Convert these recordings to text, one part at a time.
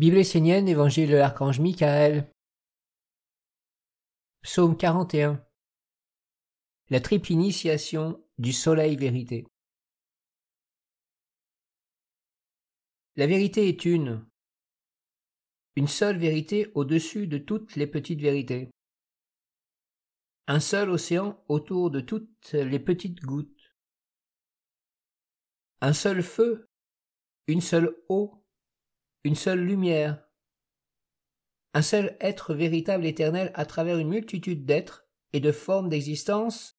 Bible essénienne, Évangile de l'archange Michael. Psaume 41. La triple initiation du soleil vérité. La vérité est une, une seule vérité au-dessus de toutes les petites vérités, un seul océan autour de toutes les petites gouttes, un seul feu, une seule eau une seule lumière, un seul être véritable éternel à travers une multitude d'êtres et de formes d'existence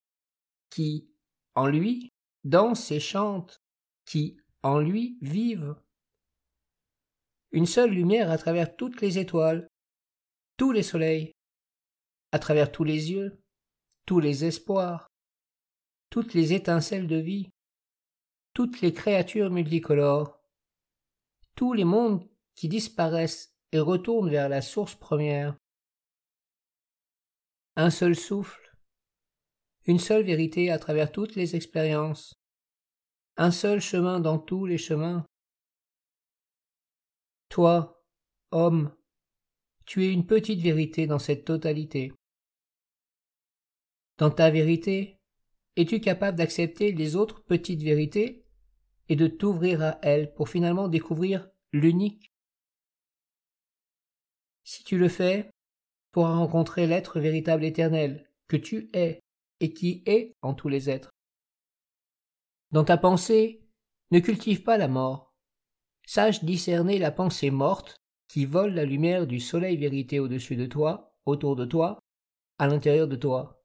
qui, en lui, dansent et chantent, qui, en lui, vivent. Une seule lumière à travers toutes les étoiles, tous les soleils, à travers tous les yeux, tous les espoirs, toutes les étincelles de vie, toutes les créatures multicolores, tous les mondes qui disparaissent et retournent vers la source première. Un seul souffle, une seule vérité à travers toutes les expériences, un seul chemin dans tous les chemins. Toi, homme, tu es une petite vérité dans cette totalité. Dans ta vérité, es-tu capable d'accepter les autres petites vérités et de t'ouvrir à elles pour finalement découvrir l'unique si tu le fais, tu pourras rencontrer l'être véritable éternel que tu es et qui est en tous les êtres. Dans ta pensée, ne cultive pas la mort. Sache discerner la pensée morte qui vole la lumière du soleil vérité au-dessus de toi, autour de toi, à l'intérieur de toi.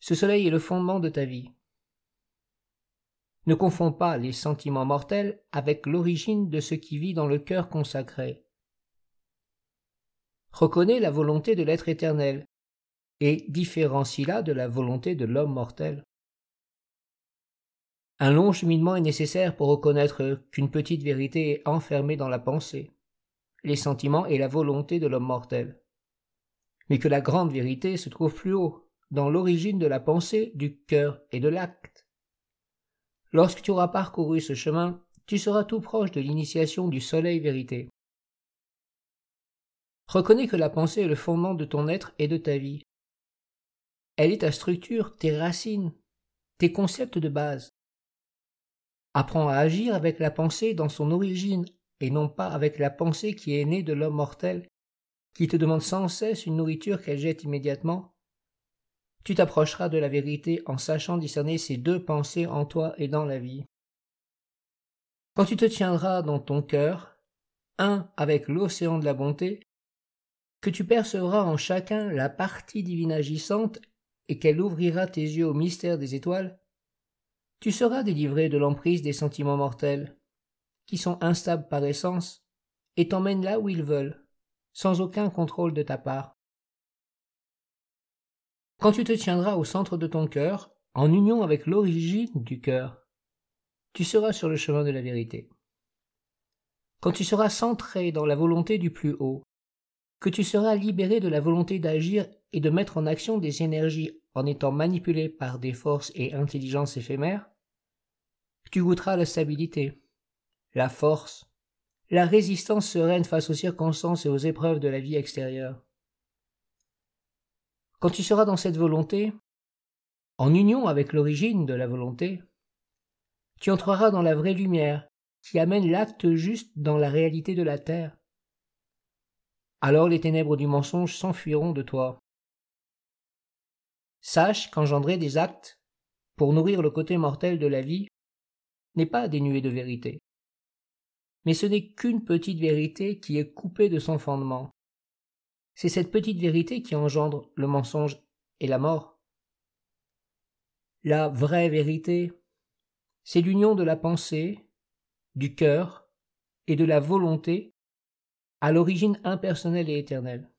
Ce soleil est le fondement de ta vie. Ne confonds pas les sentiments mortels avec l'origine de ce qui vit dans le cœur consacré reconnaît la volonté de l'être éternel, et différencie-la de la volonté de l'homme mortel. Un long cheminement est nécessaire pour reconnaître qu'une petite vérité est enfermée dans la pensée, les sentiments et la volonté de l'homme mortel, mais que la grande vérité se trouve plus haut, dans l'origine de la pensée, du cœur et de l'acte. Lorsque tu auras parcouru ce chemin, tu seras tout proche de l'initiation du soleil vérité. Reconnais que la pensée est le fondement de ton être et de ta vie. Elle est ta structure, tes racines, tes concepts de base. Apprends à agir avec la pensée dans son origine et non pas avec la pensée qui est née de l'homme mortel, qui te demande sans cesse une nourriture qu'elle jette immédiatement. Tu t'approcheras de la vérité en sachant discerner ces deux pensées en toi et dans la vie. Quand tu te tiendras dans ton cœur, un avec l'océan de la bonté, que tu percevras en chacun la partie divine agissante et qu'elle ouvrira tes yeux au mystère des étoiles, tu seras délivré de l'emprise des sentiments mortels, qui sont instables par essence, et t'emmènent là où ils veulent, sans aucun contrôle de ta part. Quand tu te tiendras au centre de ton cœur, en union avec l'origine du cœur, tu seras sur le chemin de la vérité. Quand tu seras centré dans la volonté du plus haut, que tu seras libéré de la volonté d'agir et de mettre en action des énergies en étant manipulé par des forces et intelligences éphémères, tu goûteras la stabilité, la force, la résistance sereine face aux circonstances et aux épreuves de la vie extérieure. Quand tu seras dans cette volonté, en union avec l'origine de la volonté, tu entreras dans la vraie lumière qui amène l'acte juste dans la réalité de la terre alors les ténèbres du mensonge s'enfuiront de toi. Sache qu'engendrer des actes, pour nourrir le côté mortel de la vie, n'est pas dénué de vérité. Mais ce n'est qu'une petite vérité qui est coupée de son fondement. C'est cette petite vérité qui engendre le mensonge et la mort. La vraie vérité, c'est l'union de la pensée, du cœur et de la volonté à l'origine impersonnelle et éternelle.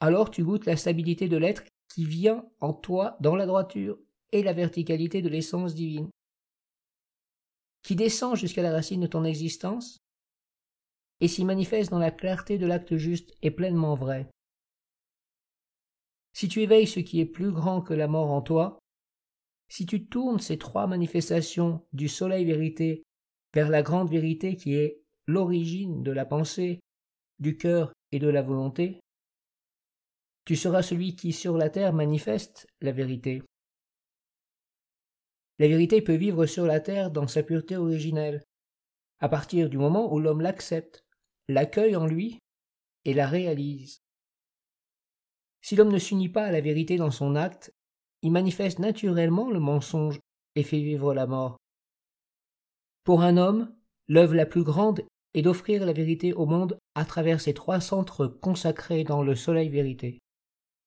Alors tu goûtes la stabilité de l'être qui vient en toi dans la droiture et la verticalité de l'essence divine, qui descend jusqu'à la racine de ton existence et s'y manifeste dans la clarté de l'acte juste et pleinement vrai. Si tu éveilles ce qui est plus grand que la mort en toi, si tu tournes ces trois manifestations du soleil vérité vers la grande vérité qui est l'origine de la pensée, du cœur et de la volonté, tu seras celui qui sur la terre manifeste la vérité. La vérité peut vivre sur la terre dans sa pureté originelle, à partir du moment où l'homme l'accepte, l'accueille en lui et la réalise. Si l'homme ne s'unit pas à la vérité dans son acte, il manifeste naturellement le mensonge et fait vivre la mort. Pour un homme, l'œuvre la plus grande est d'offrir la vérité au monde à travers ces trois centres consacrés dans le soleil vérité.